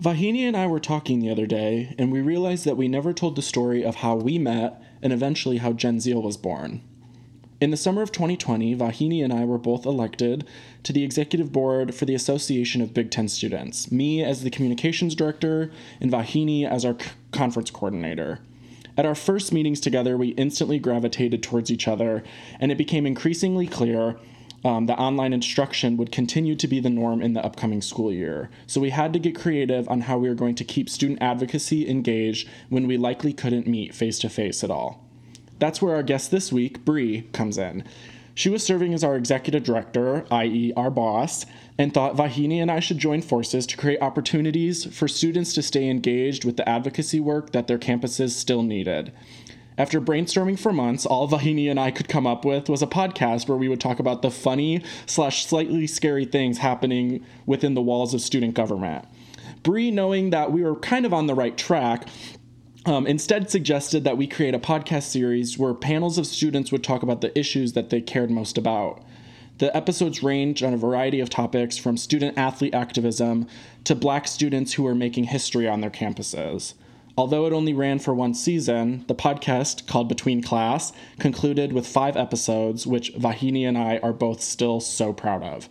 Vahini and I were talking the other day, and we realized that we never told the story of how we met and eventually how Gen Zeal was born. In the summer of 2020, Vahini and I were both elected to the executive board for the Association of Big Ten Students, me as the communications director, and Vahini as our c- conference coordinator. At our first meetings together, we instantly gravitated towards each other, and it became increasingly clear um, that online instruction would continue to be the norm in the upcoming school year. So we had to get creative on how we were going to keep student advocacy engaged when we likely couldn't meet face to face at all. That's where our guest this week, Bri, comes in. She was serving as our executive director, i.e., our boss, and thought Vahini and I should join forces to create opportunities for students to stay engaged with the advocacy work that their campuses still needed. After brainstorming for months, all Vahini and I could come up with was a podcast where we would talk about the funny slash slightly scary things happening within the walls of student government. Bri, knowing that we were kind of on the right track, um, instead suggested that we create a podcast series where panels of students would talk about the issues that they cared most about. The episodes range on a variety of topics from student athlete activism to black students who are making history on their campuses. Although it only ran for one season, the podcast, called Between Class, concluded with five episodes, which Vahini and I are both still so proud of.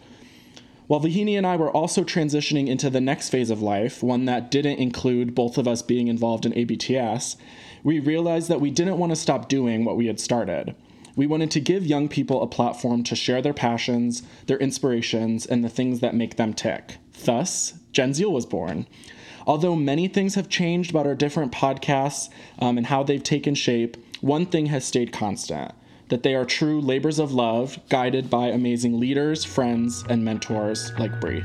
While Vahini and I were also transitioning into the next phase of life, one that didn't include both of us being involved in ABTS, we realized that we didn't want to stop doing what we had started. We wanted to give young people a platform to share their passions, their inspirations, and the things that make them tick. Thus, Gen Zeal was born. Although many things have changed about our different podcasts um, and how they've taken shape, one thing has stayed constant that they are true labors of love, guided by amazing leaders, friends, and mentors like Bri.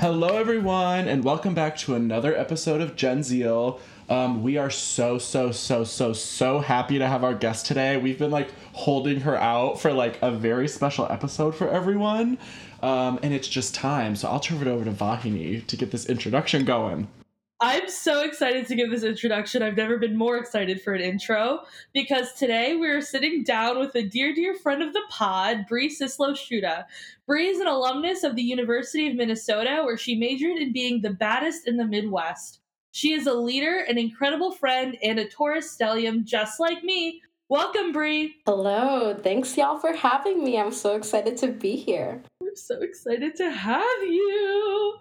Hello, everyone, and welcome back to another episode of Gen Zeal. Um, we are so, so, so, so, so happy to have our guest today. We've been like holding her out for like a very special episode for everyone, um, and it's just time. So I'll turn it over to Vahini to get this introduction going. I'm so excited to give this introduction. I've never been more excited for an intro because today we're sitting down with a dear, dear friend of the pod, Bree Sislo Shuda. Bri is an alumnus of the University of Minnesota, where she majored in being the baddest in the Midwest. She is a leader, an incredible friend, and a Taurus stellium just like me. Welcome, Bri. Hello. Thanks, y'all, for having me. I'm so excited to be here. We're so excited to have you.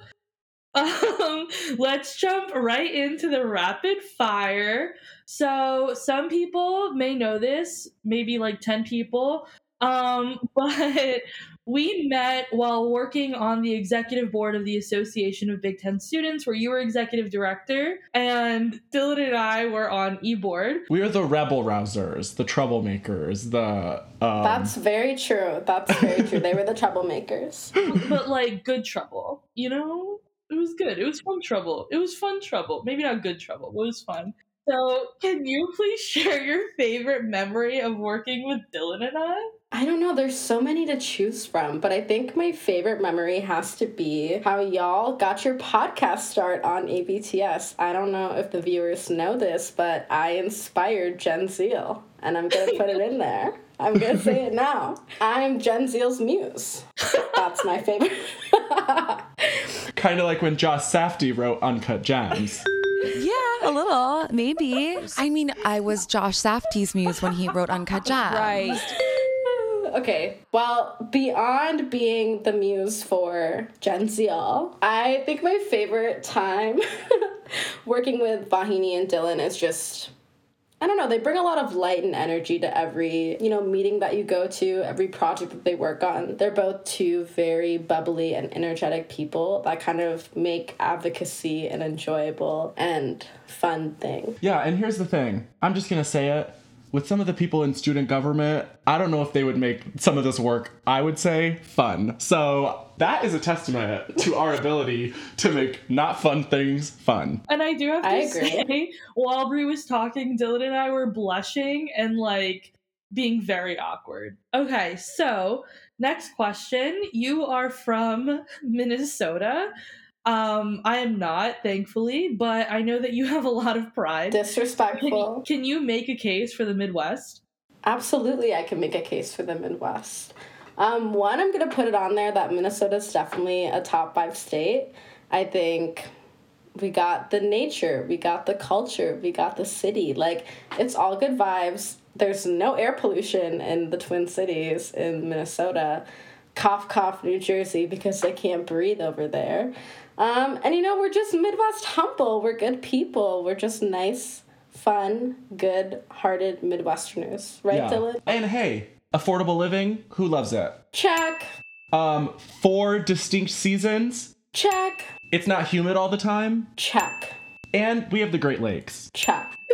Um, let's jump right into the rapid fire. So, some people may know this, maybe like 10 people. Um, but we met while working on the executive board of the Association of Big Ten Students, where you were executive director, and Dylan and I were on e board. We are the rebel rousers, the troublemakers, the. Um... That's very true. That's very true. They were the troublemakers. but like good trouble, you know? It was good. It was fun trouble. It was fun trouble. Maybe not good trouble, but it was fun. So, can you please share your favorite memory of working with Dylan and I? I don't know, there's so many to choose from, but I think my favorite memory has to be how y'all got your podcast start on ABTS. I don't know if the viewers know this, but I inspired Gen Zeal, and I'm gonna put it in there. I'm gonna say it now. I'm Gen Zeal's muse. That's my favorite. kind of like when Josh Safdie wrote Uncut Gems. Yeah, a little, maybe. I mean, I was Josh Safdie's muse when he wrote Uncut Gems. Right. okay, well, beyond being the muse for Gen Zeal, I think my favorite time working with Vahini and Dylan is just I don't know, they bring a lot of light and energy to every, you know, meeting that you go to, every project that they work on. They're both two very bubbly and energetic people that kind of make advocacy an enjoyable and fun thing. Yeah, and here's the thing. I'm just going to say it with some of the people in student government, I don't know if they would make some of this work, I would say, fun. So that is a testament to our ability to make not fun things fun. And I do have to I say, while Bri was talking, Dylan and I were blushing and like being very awkward. Okay, so next question. You are from Minnesota. Um, I am not, thankfully, but I know that you have a lot of pride. Disrespectful. can you make a case for the Midwest? Absolutely, I can make a case for the Midwest. Um, one, I'm going to put it on there that Minnesota is definitely a top five state. I think we got the nature, we got the culture, we got the city. Like, it's all good vibes. There's no air pollution in the Twin Cities in Minnesota. Cough, cough, New Jersey, because they can't breathe over there. Um, and you know, we're just Midwest humble. We're good people. We're just nice, fun, good hearted Midwesterners. Right, Yeah. Dylan? And hey, affordable living, who loves it? Check. Um, four distinct seasons. Check. It's not humid all the time, Check. and we have the Great Lakes. Check.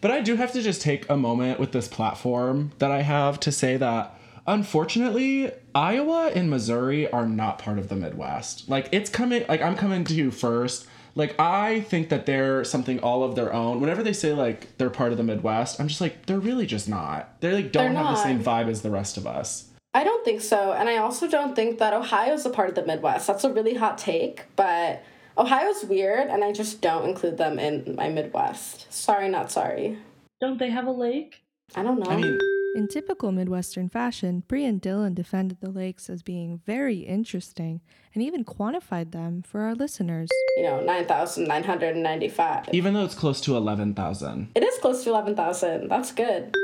But I do have to just take a moment with this platform that I have to say that unfortunately, Iowa and Missouri are not part of the Midwest. Like it's coming like I'm coming to you first. Like I think that they're something all of their own. Whenever they say like they're part of the Midwest, I'm just like they're really just not. They like don't They're have the same vibe as the rest of us. I don't think so. And I also don't think that Ohio's a part of the Midwest. That's a really hot take, but Ohio's weird, and I just don't include them in my Midwest. Sorry, not sorry. Don't they have a lake? I don't know. I mean, In typical Midwestern fashion, Bri and Dylan defended the lakes as being very interesting and even quantified them for our listeners. you know, 9,995. even though it's close to 11,000. It is close to 11,000. That's good.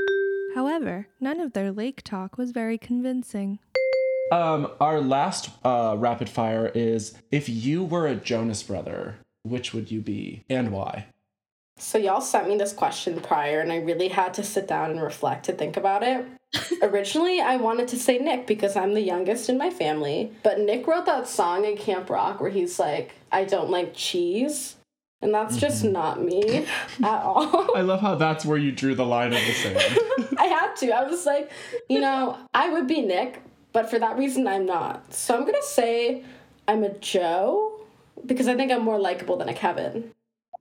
However, none of their lake talk was very convincing. Um, our last uh, rapid fire is if you were a Jonas brother, which would you be and why? So, y'all sent me this question prior, and I really had to sit down and reflect to think about it. Originally, I wanted to say Nick because I'm the youngest in my family, but Nick wrote that song in Camp Rock where he's like, I don't like cheese. And that's just mm-hmm. not me at all. I love how that's where you drew the line of the sand. I had to. I was like, you know, I would be Nick, but for that reason, I'm not. So I'm gonna say I'm a Joe because I think I'm more likable than a Kevin.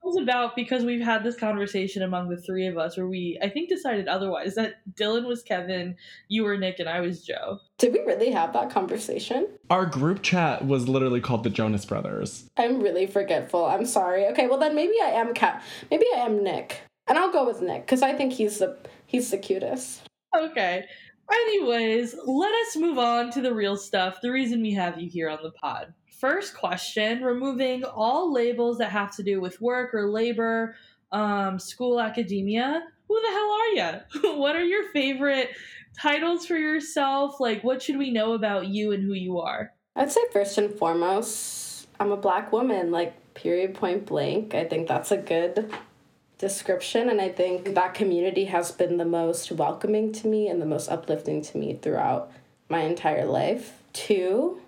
It was about because we've had this conversation among the three of us where we, I think, decided otherwise that Dylan was Kevin, you were Nick, and I was Joe. Did we really have that conversation? Our group chat was literally called the Jonas Brothers. I'm really forgetful. I'm sorry. Okay, well then maybe I am Cat. Maybe I am Nick, and I'll go with Nick because I think he's the he's the cutest. Okay. Anyways, let us move on to the real stuff, the reason we have you here on the pod. First question removing all labels that have to do with work or labor, um, school, academia. Who the hell are you? what are your favorite titles for yourself? Like, what should we know about you and who you are? I'd say first and foremost, I'm a black woman. Like period, point blank. I think that's a good description, and I think that community has been the most welcoming to me and the most uplifting to me throughout my entire life. Two,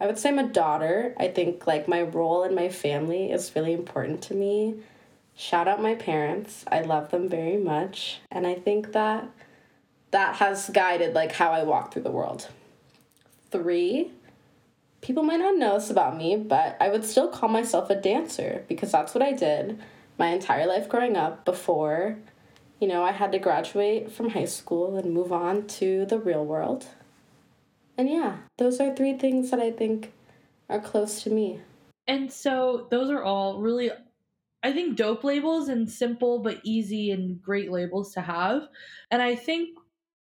I would say I'm a daughter. I think like my role in my family is really important to me. Shout out my parents. I love them very much, and I think that that has guided like how I walk through the world. Three, people might not know this about me, but I would still call myself a dancer because that's what I did my entire life growing up before, you know, I had to graduate from high school and move on to the real world. And yeah, those are three things that I think are close to me. And so those are all really I think dope labels and simple but easy and great labels to have. And I think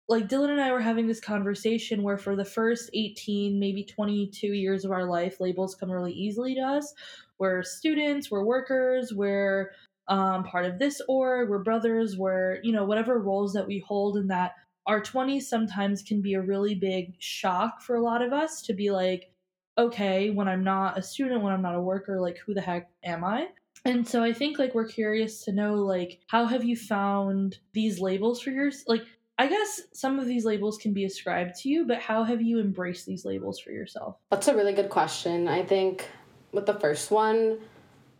like Dylan and I were having this conversation where for the first 18, maybe 22 years of our life, labels come really easily to us. We're students, we're workers, we're um, part of this org, we're brothers, we're, you know, whatever roles that we hold in that our 20s sometimes can be a really big shock for a lot of us to be like, okay, when I'm not a student, when I'm not a worker, like who the heck am I? And so I think like we're curious to know like how have you found these labels for yours like I guess some of these labels can be ascribed to you, but how have you embraced these labels for yourself? That's a really good question. I think with the first one,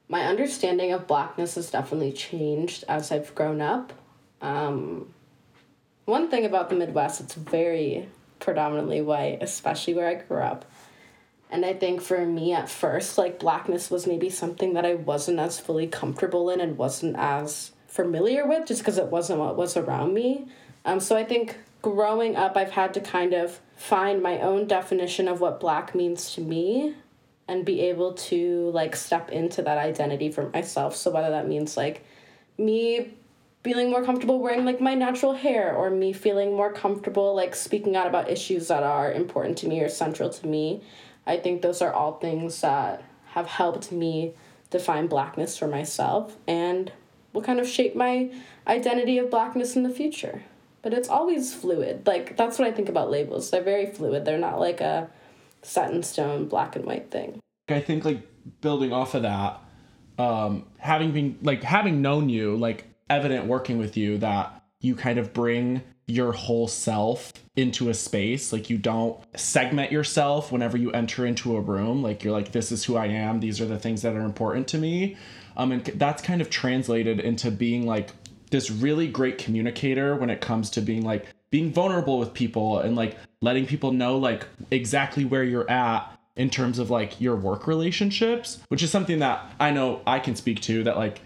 my understanding of blackness has definitely changed as I've grown up. Um, one thing about the Midwest, it's very predominantly white, especially where I grew up. And I think for me at first, like blackness was maybe something that I wasn't as fully comfortable in and wasn't as familiar with just because it wasn't what was around me. Um, so I think growing up, I've had to kind of find my own definition of what black means to me. and be able to like step into that identity for myself. So whether that means like me feeling more comfortable wearing like my natural hair or me feeling more comfortable like speaking out about issues that are important to me or central to me. I think those are all things that have helped me define blackness for myself and will kind of shape my identity of blackness in the future. But it's always fluid. Like that's what I think about labels. They're very fluid. They're not like a set in stone black and white thing. I think like building off of that, um, having been like having known you, like evident working with you that you kind of bring your whole self into a space. Like you don't segment yourself whenever you enter into a room. Like you're like, this is who I am. These are the things that are important to me. Um, and that's kind of translated into being like this really great communicator when it comes to being like being vulnerable with people and like letting people know like exactly where you're at in terms of like your work relationships, which is something that I know I can speak to that like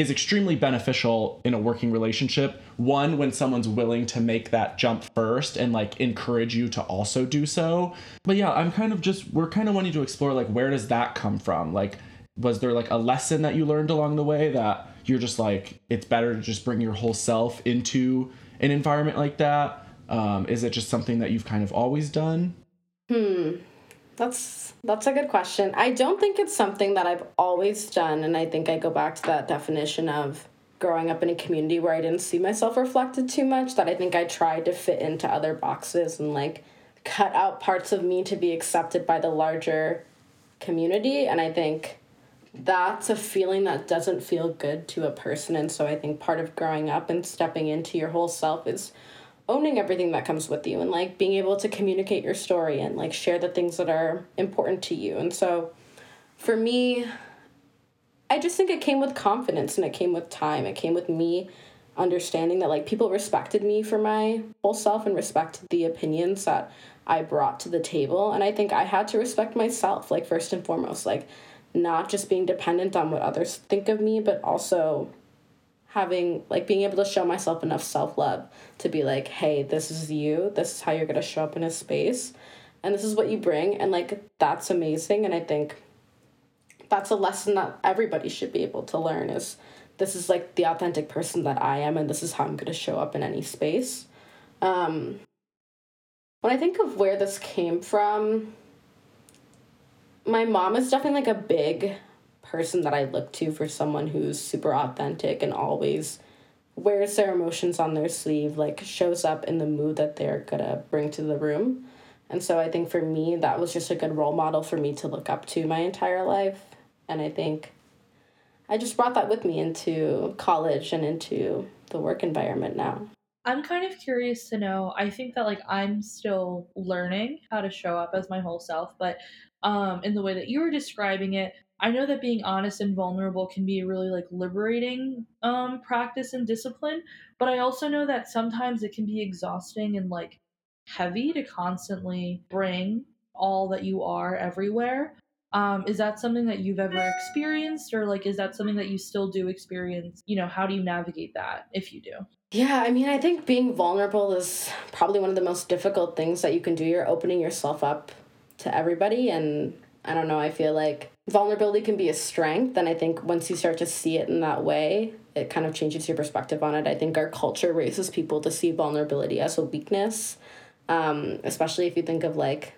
is extremely beneficial in a working relationship. One, when someone's willing to make that jump first and like encourage you to also do so. But yeah, I'm kind of just, we're kind of wanting to explore like where does that come from? Like, was there like a lesson that you learned along the way that you're just like, it's better to just bring your whole self into an environment like that? Um, is it just something that you've kind of always done? Hmm. That's that's a good question. I don't think it's something that I've always done and I think I go back to that definition of growing up in a community where I didn't see myself reflected too much that I think I tried to fit into other boxes and like cut out parts of me to be accepted by the larger community and I think that's a feeling that doesn't feel good to a person and so I think part of growing up and stepping into your whole self is owning everything that comes with you and like being able to communicate your story and like share the things that are important to you. And so for me, I just think it came with confidence and it came with time. It came with me understanding that like people respected me for my whole self and respected the opinions that I brought to the table. And I think I had to respect myself, like first and foremost, like not just being dependent on what others think of me, but also having like being able to show myself enough self-love to be like hey this is you. This is how you're going to show up in a space. And this is what you bring and like that's amazing and i think that's a lesson that everybody should be able to learn is this is like the authentic person that i am and this is how i'm going to show up in any space. Um when i think of where this came from my mom is definitely like a big person that I look to for someone who's super authentic and always wears their emotions on their sleeve, like shows up in the mood that they're gonna bring to the room. And so I think for me, that was just a good role model for me to look up to my entire life. And I think I just brought that with me into college and into the work environment now. I'm kind of curious to know. I think that like I'm still learning how to show up as my whole self, but um in the way that you were describing it, I know that being honest and vulnerable can be a really like liberating um practice and discipline, but I also know that sometimes it can be exhausting and like heavy to constantly bring all that you are everywhere. Um, is that something that you've ever experienced or like is that something that you still do experience? You know, how do you navigate that if you do? Yeah, I mean, I think being vulnerable is probably one of the most difficult things that you can do. You're opening yourself up to everybody and I don't know, I feel like vulnerability can be a strength and i think once you start to see it in that way it kind of changes your perspective on it. I think our culture raises people to see vulnerability as a weakness um, especially if you think of like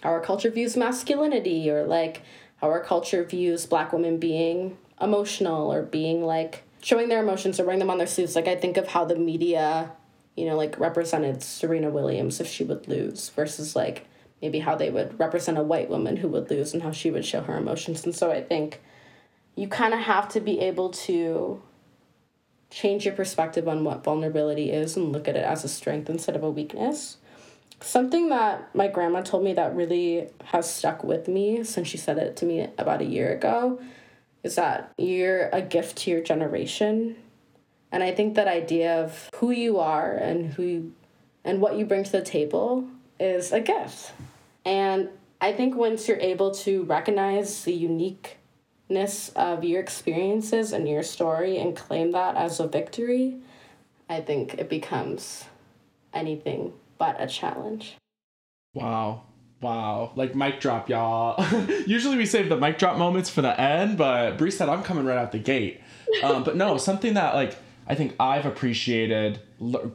how our culture views masculinity or like how our culture views black women being emotional or being like showing their emotions or wearing them on their sleeves like i think of how the media you know like represented serena williams if she would lose versus like maybe how they would represent a white woman who would lose and how she would show her emotions. And so I think you kind of have to be able to change your perspective on what vulnerability is and look at it as a strength instead of a weakness. Something that my grandma told me that really has stuck with me since she said it to me about a year ago is that you're a gift to your generation. And I think that idea of who you are and who and what you bring to the table is a gift. And I think once you're able to recognize the uniqueness of your experiences and your story and claim that as a victory, I think it becomes anything but a challenge. Wow. Wow, like mic drop, y'all. Usually we save the mic drop moments for the end, but Bri said I'm coming right out the gate. Um, but no, something that like I think I've appreciated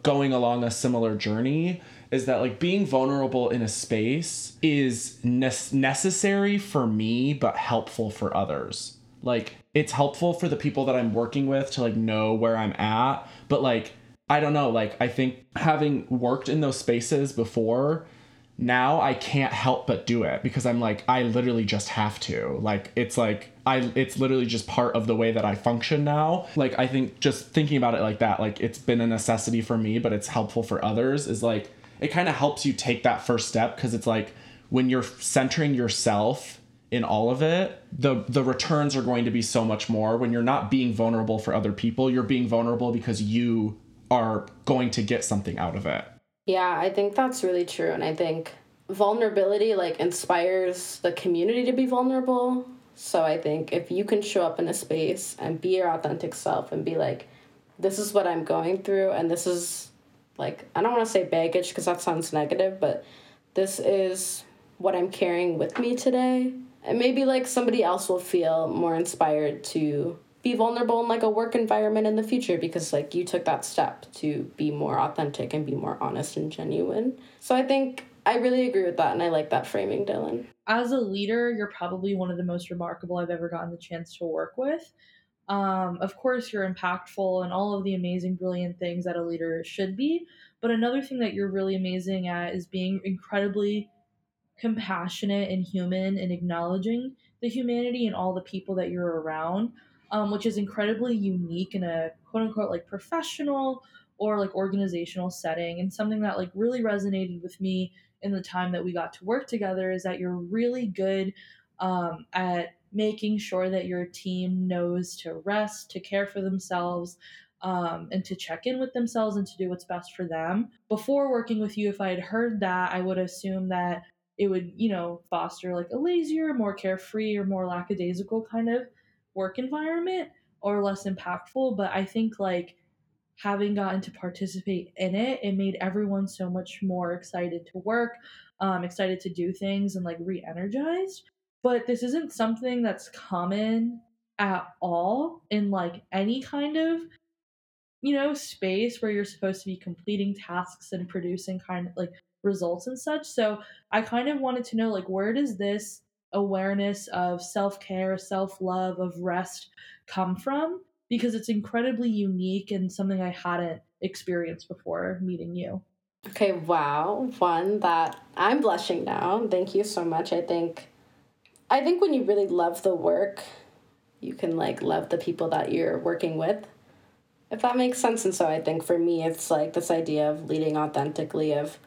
going along a similar journey is that like being vulnerable in a space is ne- necessary for me but helpful for others. Like it's helpful for the people that I'm working with to like know where I'm at, but like I don't know, like I think having worked in those spaces before now I can't help but do it because I'm like I literally just have to. Like it's like I it's literally just part of the way that I function now. Like I think just thinking about it like that, like it's been a necessity for me, but it's helpful for others is like it kind of helps you take that first step because it's like when you're centering yourself in all of it, the the returns are going to be so much more when you're not being vulnerable for other people, you're being vulnerable because you are going to get something out of it. Yeah, I think that's really true. And I think vulnerability like inspires the community to be vulnerable. So I think if you can show up in a space and be your authentic self and be like, this is what I'm going through, and this is like, I don't want to say baggage because that sounds negative, but this is what I'm carrying with me today. And maybe like somebody else will feel more inspired to be vulnerable in like a work environment in the future because like you took that step to be more authentic and be more honest and genuine. So I think I really agree with that and I like that framing, Dylan. As a leader, you're probably one of the most remarkable I've ever gotten the chance to work with. Um, of course, you're impactful and all of the amazing, brilliant things that a leader should be. But another thing that you're really amazing at is being incredibly compassionate and human and acknowledging the humanity and all the people that you're around um, which is incredibly unique in a quote unquote like professional or like organizational setting and something that like really resonated with me in the time that we got to work together is that you're really good um, at making sure that your team knows to rest to care for themselves um, and to check in with themselves and to do what's best for them. Before working with you if i had heard that i would assume that it would you know foster like a lazier more carefree or more lackadaisical kind of work environment or less impactful. But i think like having gotten to participate in it it made everyone so much more excited to work um, excited to do things and like re-energized but this isn't something that's common at all in like any kind of you know space where you're supposed to be completing tasks and producing kind of like results and such so i kind of wanted to know like where does this awareness of self care, self love, of rest come from because it's incredibly unique and something I hadn't experienced before meeting you. Okay, wow. One that I'm blushing now. Thank you so much. I think I think when you really love the work, you can like love the people that you're working with. If that makes sense. And so I think for me it's like this idea of leading authentically of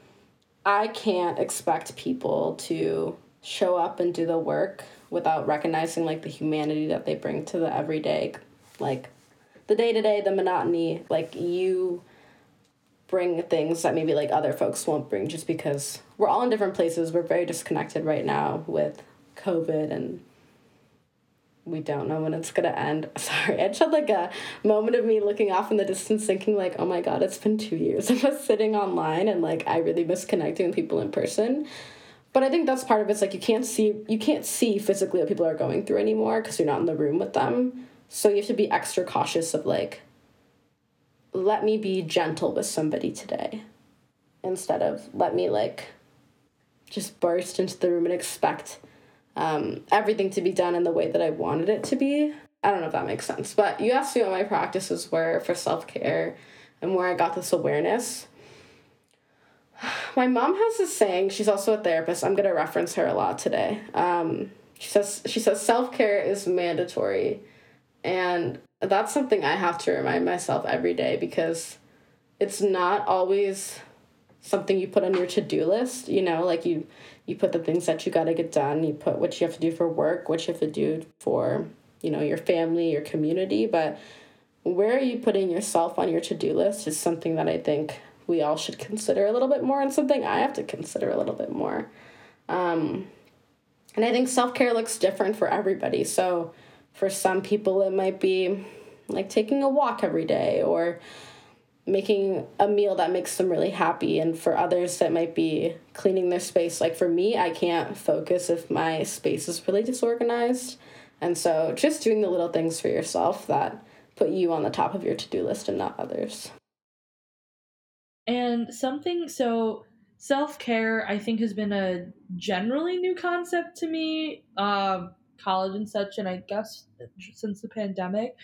I can't expect people to show up and do the work without recognizing like the humanity that they bring to the everyday like the day to day the monotony like you bring things that maybe like other folks won't bring just because we're all in different places we're very disconnected right now with covid and we don't know when it's gonna end. Sorry, I just had like a moment of me looking off in the distance, thinking like, "Oh my god, it's been two years of us sitting online, and like I really miss connecting with people in person." but I think that's part of it. It's like you can't see you can't see physically what people are going through anymore because you're not in the room with them. So you have to be extra cautious of like let me be gentle with somebody today instead of let me like just burst into the room and expect um, everything to be done in the way that I wanted it to be. I don't know if that makes sense. But you asked me what my practices were for self care and where I got this awareness. My mom has this saying. She's also a therapist. I'm gonna reference her a lot today. Um, she says she says self care is mandatory, and that's something I have to remind myself every day because it's not always something you put on your to do list. You know, like you you put the things that you got to get done. You put what you have to do for work, what you have to do for you know your family, your community, but where are you putting yourself on your to do list is something that I think we all should consider a little bit more and something I have to consider a little bit more. Um, and I think self care looks different for everybody. So for some people, it might be like taking a walk every day or making a meal that makes them really happy. And for others that might be cleaning their space like for me i can't focus if my space is really disorganized. And so just doing the little things for yourself that put you on the top of your to-do list and not others. And something so self-care i think has been a generally new concept to me. Um college and such and i guess since the pandemic.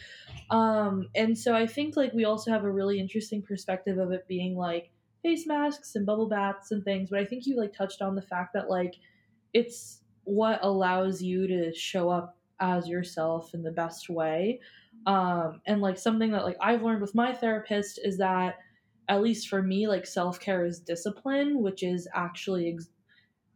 Um and so i think like we also have a really interesting perspective of it being like face masks and bubble baths and things but i think you like touched on the fact that like it's what allows you to show up as yourself in the best way. Um and like something that like i've learned with my therapist is that at least for me like self-care is discipline which is actually ex-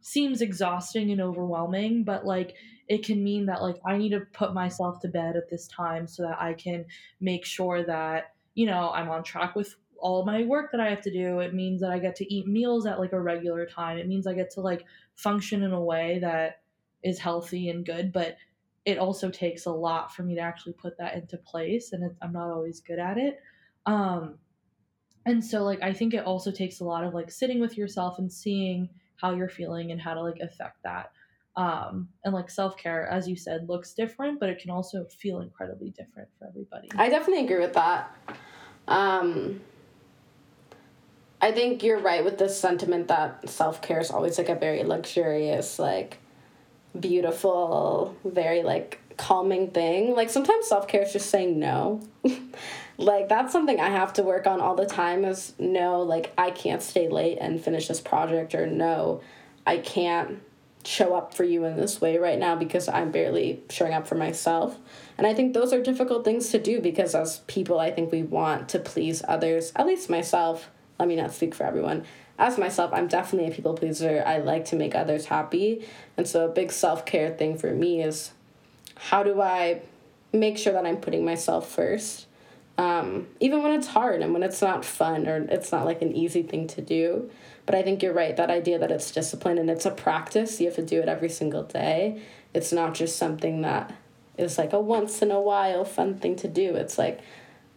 seems exhausting and overwhelming but like it can mean that like I need to put myself to bed at this time so that I can make sure that, you know, I'm on track with all my work that I have to do. It means that I get to eat meals at like a regular time. It means I get to like function in a way that is healthy and good, but it also takes a lot for me to actually put that into place and it, I'm not always good at it. Um and so like I think it also takes a lot of like sitting with yourself and seeing how you're feeling and how to like affect that um, and like self-care as you said looks different but it can also feel incredibly different for everybody. I definitely agree with that. Um, i think you're right with this sentiment that self-care is always like a very luxurious like beautiful very like calming thing. Like sometimes self-care is just saying no. Like that's something i have to work on all the time is no like i can't stay late and finish this project or no i can't show up for you in this way right now because I'm barely showing up for myself. And I think those are difficult things to do because as people, I think we want to please others, at least myself. Let me not speak for everyone. As myself, I'm definitely a people pleaser. I like to make others happy. And so a big self care thing for me is how do I make sure that I'm putting myself first? Um, even when it's hard and when it's not fun or it's not like an easy thing to do. But I think you're right. That idea that it's discipline and it's a practice, you have to do it every single day. It's not just something that is like a once in a while fun thing to do. It's like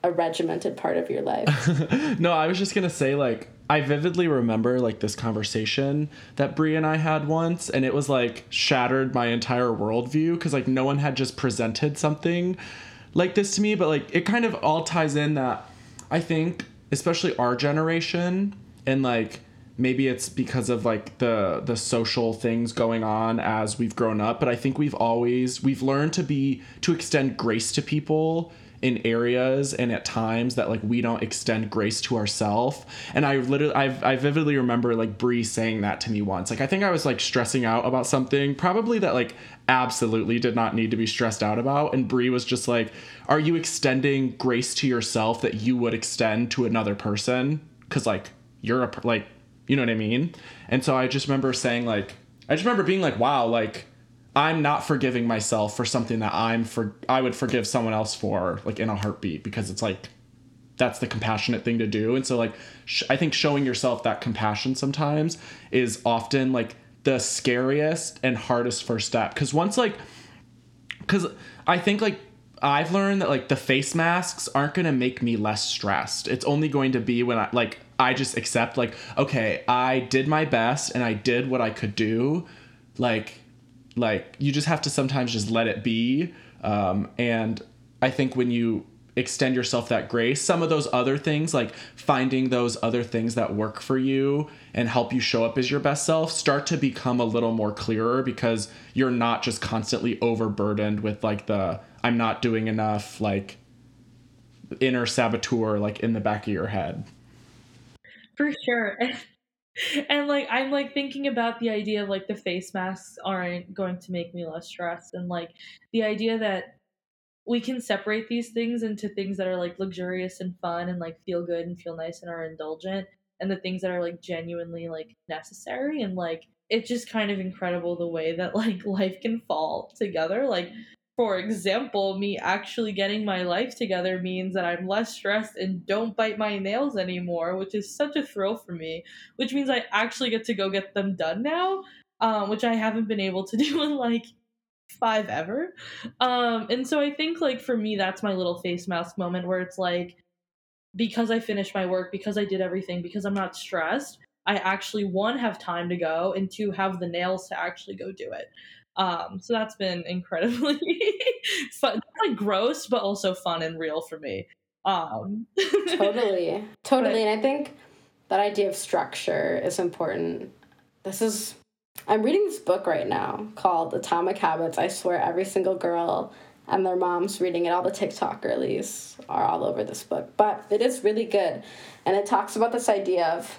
a regimented part of your life. no, I was just gonna say like I vividly remember like this conversation that Bri and I had once, and it was like shattered my entire worldview because like no one had just presented something like this to me, but like it kind of all ties in that I think especially our generation and like maybe it's because of like the the social things going on as we've grown up but i think we've always we've learned to be to extend grace to people in areas and at times that like we don't extend grace to ourselves and i literally I've, i vividly remember like bri saying that to me once. Like i think i was like stressing out about something probably that like absolutely did not need to be stressed out about. And bri was just like are you extending grace to yourself that you would extend to another person? Because like you're a like you know what I mean? And so I just remember saying like I just remember being like, wow, like I'm not forgiving myself for something that I'm for I would forgive someone else for like in a heartbeat because it's like that's the compassionate thing to do. And so like sh- I think showing yourself that compassion sometimes is often like the scariest and hardest first step cuz once like cuz I think like I've learned that like the face masks aren't going to make me less stressed. It's only going to be when I like I just accept like okay, I did my best and I did what I could do. Like like you just have to sometimes just let it be. Um, and I think when you extend yourself that grace, some of those other things like finding those other things that work for you and help you show up as your best self start to become a little more clearer because you're not just constantly overburdened with like the I'm not doing enough like inner saboteur like in the back of your head for sure. And, like I'm like thinking about the idea of like the face masks aren't going to make me less stressed and like the idea that we can separate these things into things that are like luxurious and fun and like feel good and feel nice and are indulgent and the things that are like genuinely like necessary and like it's just kind of incredible the way that like life can fall together like for example, me actually getting my life together means that I'm less stressed and don't bite my nails anymore, which is such a thrill for me. Which means I actually get to go get them done now, um, which I haven't been able to do in like five ever. Um, and so I think like for me, that's my little face mask moment where it's like, because I finished my work, because I did everything, because I'm not stressed, I actually one have time to go and two have the nails to actually go do it. Um, so that's been incredibly fun, like gross, but also fun and real for me. Um, totally, totally, but, and I think that idea of structure is important. This is I'm reading this book right now called Atomic Habits. I swear every single girl and their moms reading it, all the TikTok girlies are all over this book. But it is really good. And it talks about this idea of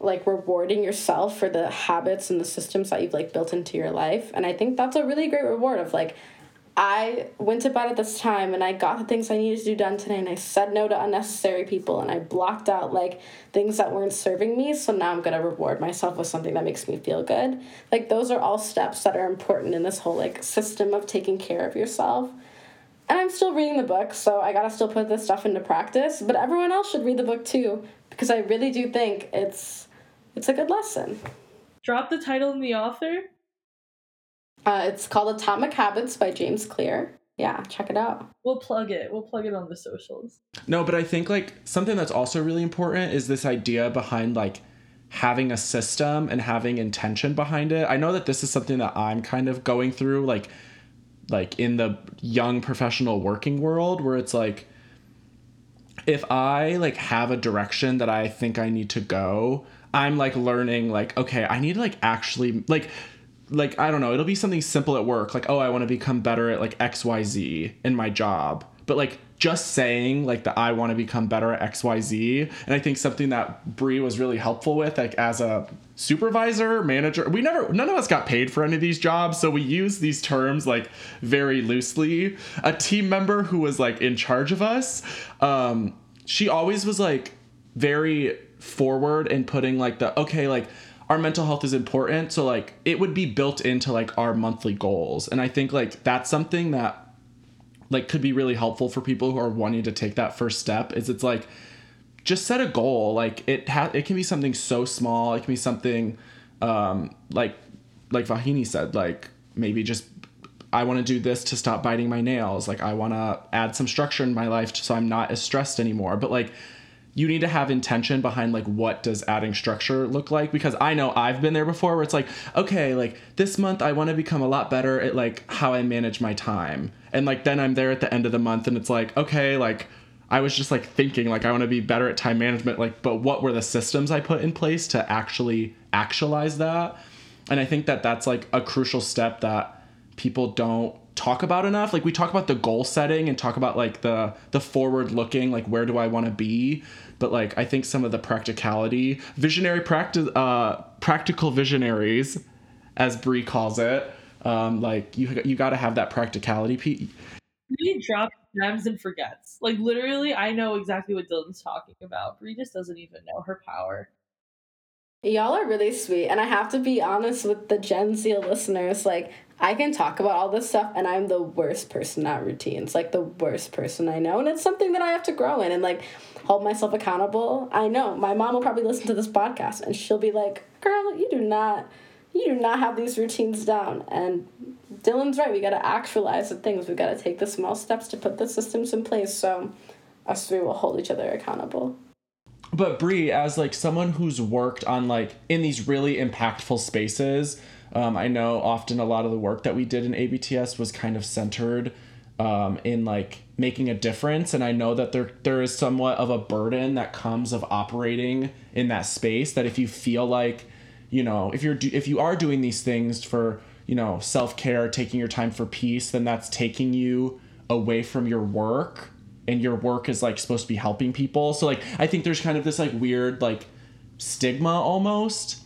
like rewarding yourself for the habits and the systems that you've like built into your life. And I think that's a really great reward of like I went to bed at this time and I got the things I needed to do done today and I said no to unnecessary people and I blocked out like things that weren't serving me. So now I'm gonna reward myself with something that makes me feel good. Like those are all steps that are important in this whole like system of taking care of yourself. And I'm still reading the book, so I gotta still put this stuff into practice. But everyone else should read the book too, because I really do think it's it's a good lesson. Drop the title and the author. Uh, it's called Atomic Habits by James Clear. Yeah, check it out. We'll plug it. We'll plug it on the socials. No, but I think like something that's also really important is this idea behind like having a system and having intention behind it. I know that this is something that I'm kind of going through like like in the young professional working world where it's like if I like have a direction that I think I need to go, I'm like learning like okay, I need to like actually like like I don't know, it'll be something simple at work, like oh, I want to become better at like XYZ in my job. But like just saying like that I want to become better at XYZ. And I think something that Bri was really helpful with, like as a supervisor, manager, we never none of us got paid for any of these jobs, so we use these terms like very loosely. A team member who was like in charge of us, um, she always was like very forward and putting like the okay, like our mental health is important so like it would be built into like our monthly goals. And i think like that's something that like could be really helpful for people who are wanting to take that first step is it's like just set a goal. Like it ha- it can be something so small. It can be something um like like Vahini said like maybe just I want to do this to stop biting my nails. Like I want to add some structure in my life so I'm not as stressed anymore. But like you need to have intention behind like what does adding structure look like? Because i know i've been there before where it's like okay like this month i want to become a lot better at like how i manage my time. And like then i'm there at the end of the month and it's like okay like i was just like thinking like i want to be better at time management like but what were the systems i put in place to actually actualize that? And i think that that's like a crucial step that people don't talk about enough like we talk about the goal setting and talk about like the the forward looking like where do i want to be but like i think some of the practicality visionary practice uh practical visionaries as bri calls it um like you you got to have that practicality piece Bri drops gems and forgets. Like literally, I know exactly what Dylan's talking about. Bri just doesn't even know her power. Y'all are really sweet, and I have to be honest with the Gen Z listeners. Like, I can talk about all this stuff and I'm the worst person at routines, like the worst person I know. And it's something that I have to grow in and like hold myself accountable. I know my mom will probably listen to this podcast and she'll be like, girl, you do not, you do not have these routines down. And Dylan's right. We got to actualize the things. We got to take the small steps to put the systems in place. So us three will hold each other accountable but Bri, as like someone who's worked on like in these really impactful spaces, um, I know often a lot of the work that we did in ABTS was kind of centered um, in like making a difference, and I know that there there is somewhat of a burden that comes of operating in that space. That if you feel like, you know, if you're do- if you are doing these things for you know self care, taking your time for peace, then that's taking you away from your work, and your work is like supposed to be helping people. So like I think there's kind of this like weird like stigma almost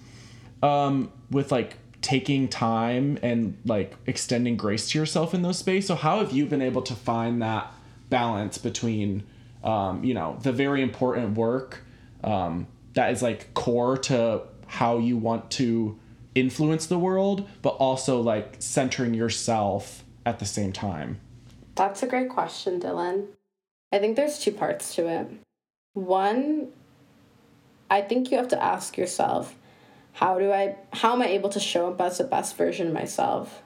um, with like taking time and like extending grace to yourself in those spaces. So how have you been able to find that balance between um, you know the very important work um, that is like core to how you want to influence the world, but also like centering yourself at the same time? That's a great question, Dylan. I think there's two parts to it. One, I think you have to ask yourself how do I how am I able to show up as the best version of myself?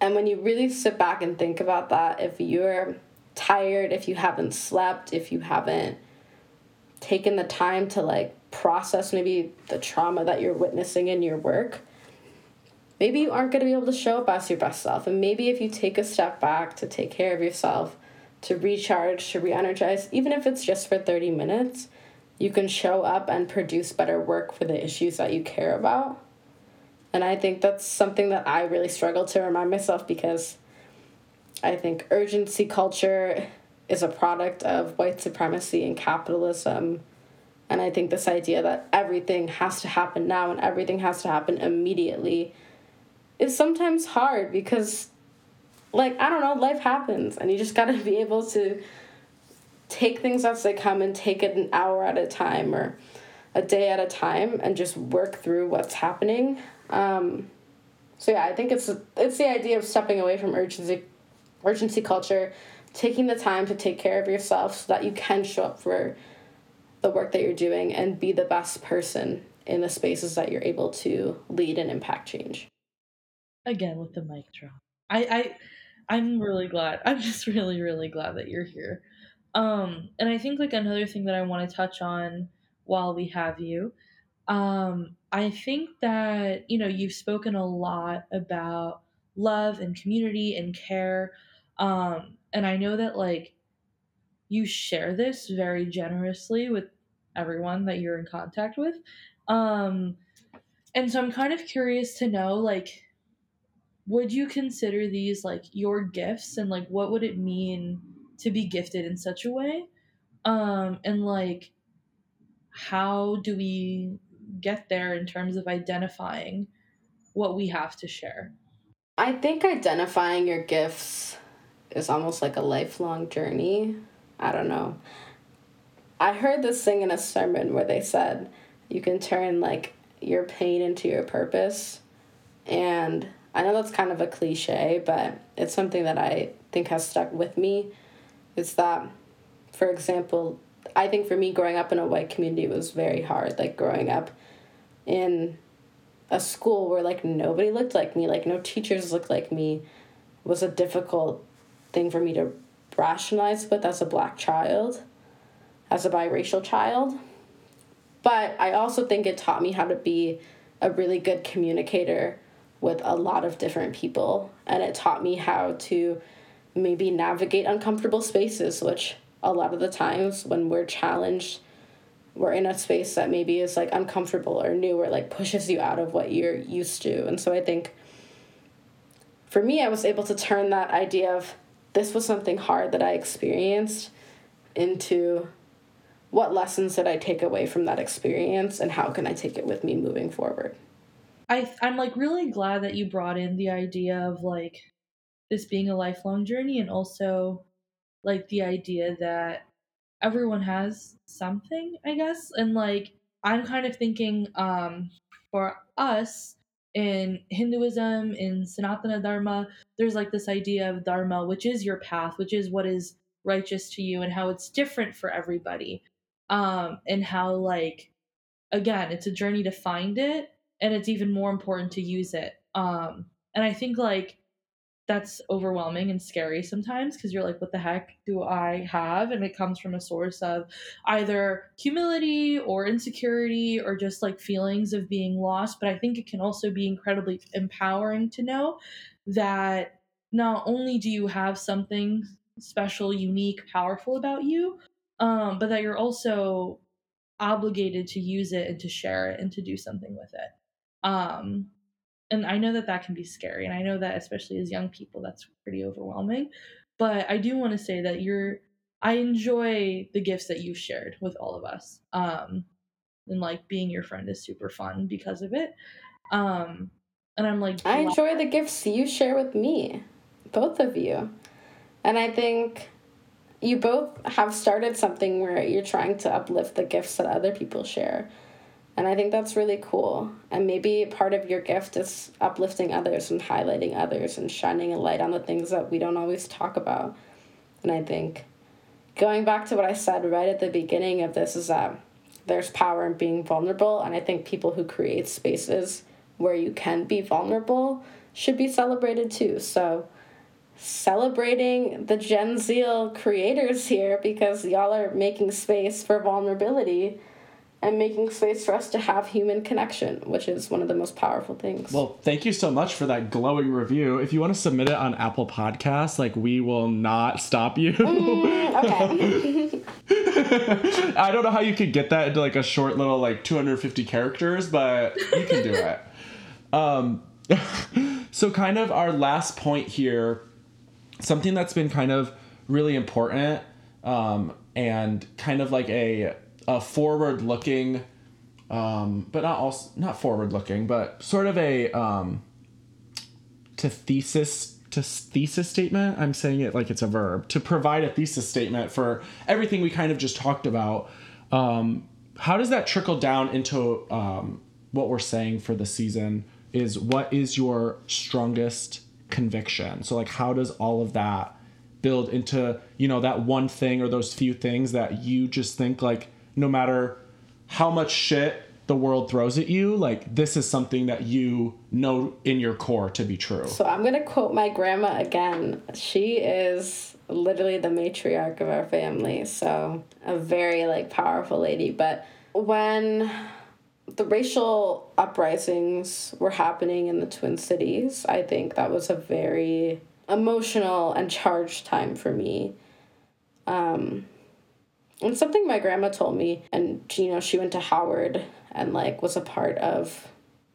And when you really sit back and think about that, if you're tired, if you haven't slept, if you haven't taken the time to like process maybe the trauma that you're witnessing in your work, maybe you aren't going to be able to show up as your best self. And maybe if you take a step back to take care of yourself, to recharge, to re energize, even if it's just for 30 minutes, you can show up and produce better work for the issues that you care about. And I think that's something that I really struggle to remind myself because I think urgency culture is a product of white supremacy and capitalism. And I think this idea that everything has to happen now and everything has to happen immediately is sometimes hard because, like, I don't know, life happens and you just gotta be able to take things as they come and take it an hour at a time or a day at a time and just work through what's happening. Um, so yeah, I think it's it's the idea of stepping away from urgency urgency culture, taking the time to take care of yourself so that you can show up for the work that you're doing and be the best person in the spaces that you're able to lead and impact change. Again with the mic drop. I I I'm really glad. I'm just really really glad that you're here. Um and I think like another thing that I want to touch on while we have you um I think that you know you've spoken a lot about love and community and care um, and I know that like you share this very generously with everyone that you're in contact with. Um, and so I'm kind of curious to know like would you consider these like your gifts and like what would it mean to be gifted in such a way? Um, and like how do we get there in terms of identifying what we have to share? I think identifying your gifts is almost like a lifelong journey. I don't know. I heard this thing in a sermon where they said you can turn like your pain into your purpose. And I know that's kind of a cliche, but it's something that I think has stuck with me. It's that, for example, I think for me, growing up in a white community was very hard. Like growing up in a school where like nobody looked like me, like no teachers looked like me, was a difficult thing for me to rationalize with as a black child, as a biracial child. But I also think it taught me how to be a really good communicator with a lot of different people. And it taught me how to maybe navigate uncomfortable spaces, which a lot of the times when we're challenged, we're in a space that maybe is like uncomfortable or new or like pushes you out of what you're used to. And so I think for me, I was able to turn that idea of this was something hard that I experienced into what lessons did I take away from that experience and how can I take it with me moving forward. I I'm like really glad that you brought in the idea of like this being a lifelong journey and also like the idea that everyone has something, I guess. And like I'm kind of thinking um for us in Hinduism, in Sanatana Dharma, there's like this idea of Dharma, which is your path, which is what is righteous to you, and how it's different for everybody. Um, and how, like, again, it's a journey to find it, and it's even more important to use it. Um, and I think, like, that's overwhelming and scary sometimes because you're like, what the heck do I have? And it comes from a source of either humility or insecurity or just like feelings of being lost. But I think it can also be incredibly empowering to know that not only do you have something special, unique, powerful about you, um, but that you're also obligated to use it and to share it and to do something with it. Um, and I know that that can be scary, and I know that especially as young people, that's pretty overwhelming. But I do want to say that you're, I enjoy the gifts that you've shared with all of us. Um, and like being your friend is super fun because of it. Um, and I'm like, I enjoy the gifts you share with me, both of you. And I think you both have started something where you're trying to uplift the gifts that other people share. And I think that's really cool. And maybe part of your gift is uplifting others and highlighting others and shining a light on the things that we don't always talk about. And I think going back to what I said right at the beginning of this is that there's power in being vulnerable. And I think people who create spaces where you can be vulnerable should be celebrated too. So celebrating the Gen Zeal creators here because y'all are making space for vulnerability and making space for us to have human connection, which is one of the most powerful things. Well, thank you so much for that glowing review. If you want to submit it on Apple Podcasts, like we will not stop you. okay. I don't know how you could get that into like a short little like 250 characters, but you can do it. Um, so kind of our last point here, something that's been kind of really important, um, and kind of like a a forward looking, um, but not also not forward looking, but sort of a um, to thesis to thesis statement. I'm saying it like it's a verb to provide a thesis statement for everything we kind of just talked about. Um, how does that trickle down into um, what we're saying for the season? Is what is your strongest conviction? So like, how does all of that build into you know that one thing or those few things that you just think like no matter how much shit the world throws at you, like this is something that you know in your core to be true. So I'm gonna quote my grandma again. She is literally the matriarch of our family, so a very like powerful lady. But when the racial uprisings were happening in the Twin Cities, I think that was a very emotional and charged time for me. Um, and something my grandma told me, and you know, she went to Howard and like was a part of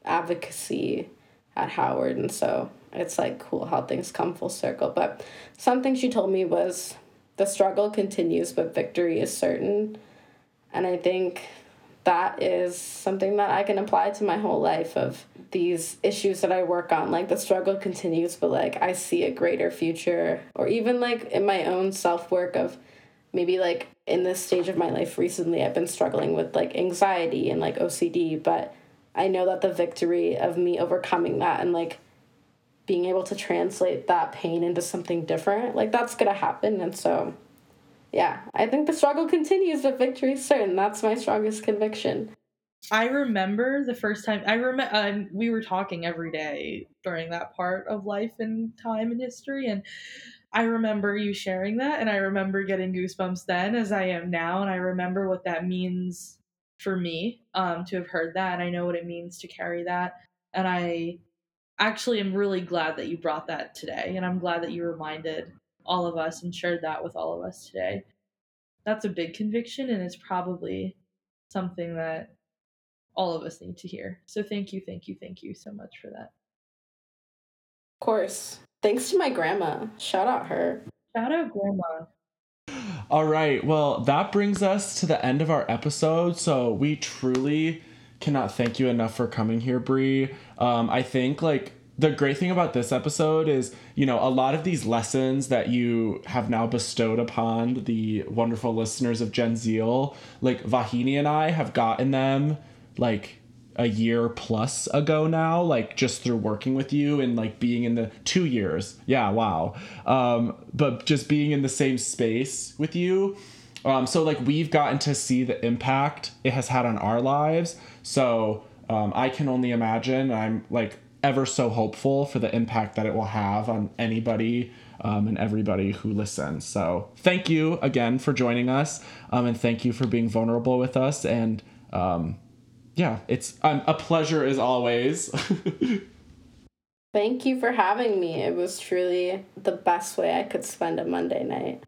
advocacy at Howard, and so it's like cool how things come full circle. But something she told me was the struggle continues, but victory is certain. And I think that is something that I can apply to my whole life of these issues that I work on. Like the struggle continues, but like I see a greater future, or even like in my own self work of maybe like in this stage of my life recently I've been struggling with like anxiety and like OCD, but I know that the victory of me overcoming that and like being able to translate that pain into something different, like that's gonna happen. And so, yeah, I think the struggle continues, but victory is certain. That's my strongest conviction. I remember the first time I remember um, we were talking every day during that part of life and time and history, and I remember you sharing that and I remember getting goosebumps then as I am now and I remember what that means for me um to have heard that and I know what it means to carry that and I actually am really glad that you brought that today and I'm glad that you reminded all of us and shared that with all of us today. That's a big conviction and it's probably something that all of us need to hear. So thank you, thank you, thank you so much for that. Of course. Thanks to my grandma. Shout out her. Shout out grandma. All right. Well, that brings us to the end of our episode. So we truly cannot thank you enough for coming here, Bri. Um, I think like the great thing about this episode is, you know, a lot of these lessons that you have now bestowed upon the wonderful listeners of Gen Zeal, like Vahini and I have gotten them like a year plus ago now like just through working with you and like being in the two years. Yeah wow. Um but just being in the same space with you. Um so like we've gotten to see the impact it has had on our lives. So um i can only imagine i'm like ever so hopeful for the impact that it will have on anybody um, and everybody who listens. So thank you again for joining us um, and thank you for being vulnerable with us and um, yeah, it's um, a pleasure as always. Thank you for having me. It was truly the best way I could spend a Monday night.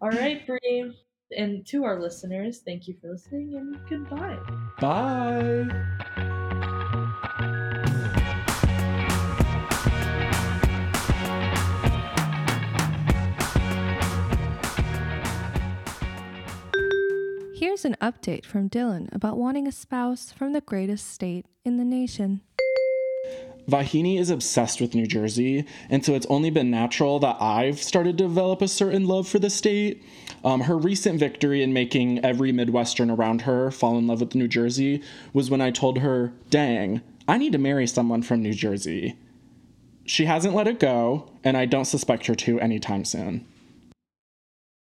All right, Bri. And to our listeners, thank you for listening and goodbye. Bye. Here's an update from Dylan about wanting a spouse from the greatest state in the nation. Vahini is obsessed with New Jersey, and so it's only been natural that I've started to develop a certain love for the state. Um, her recent victory in making every Midwestern around her fall in love with New Jersey was when I told her, dang, I need to marry someone from New Jersey. She hasn't let it go, and I don't suspect her to anytime soon.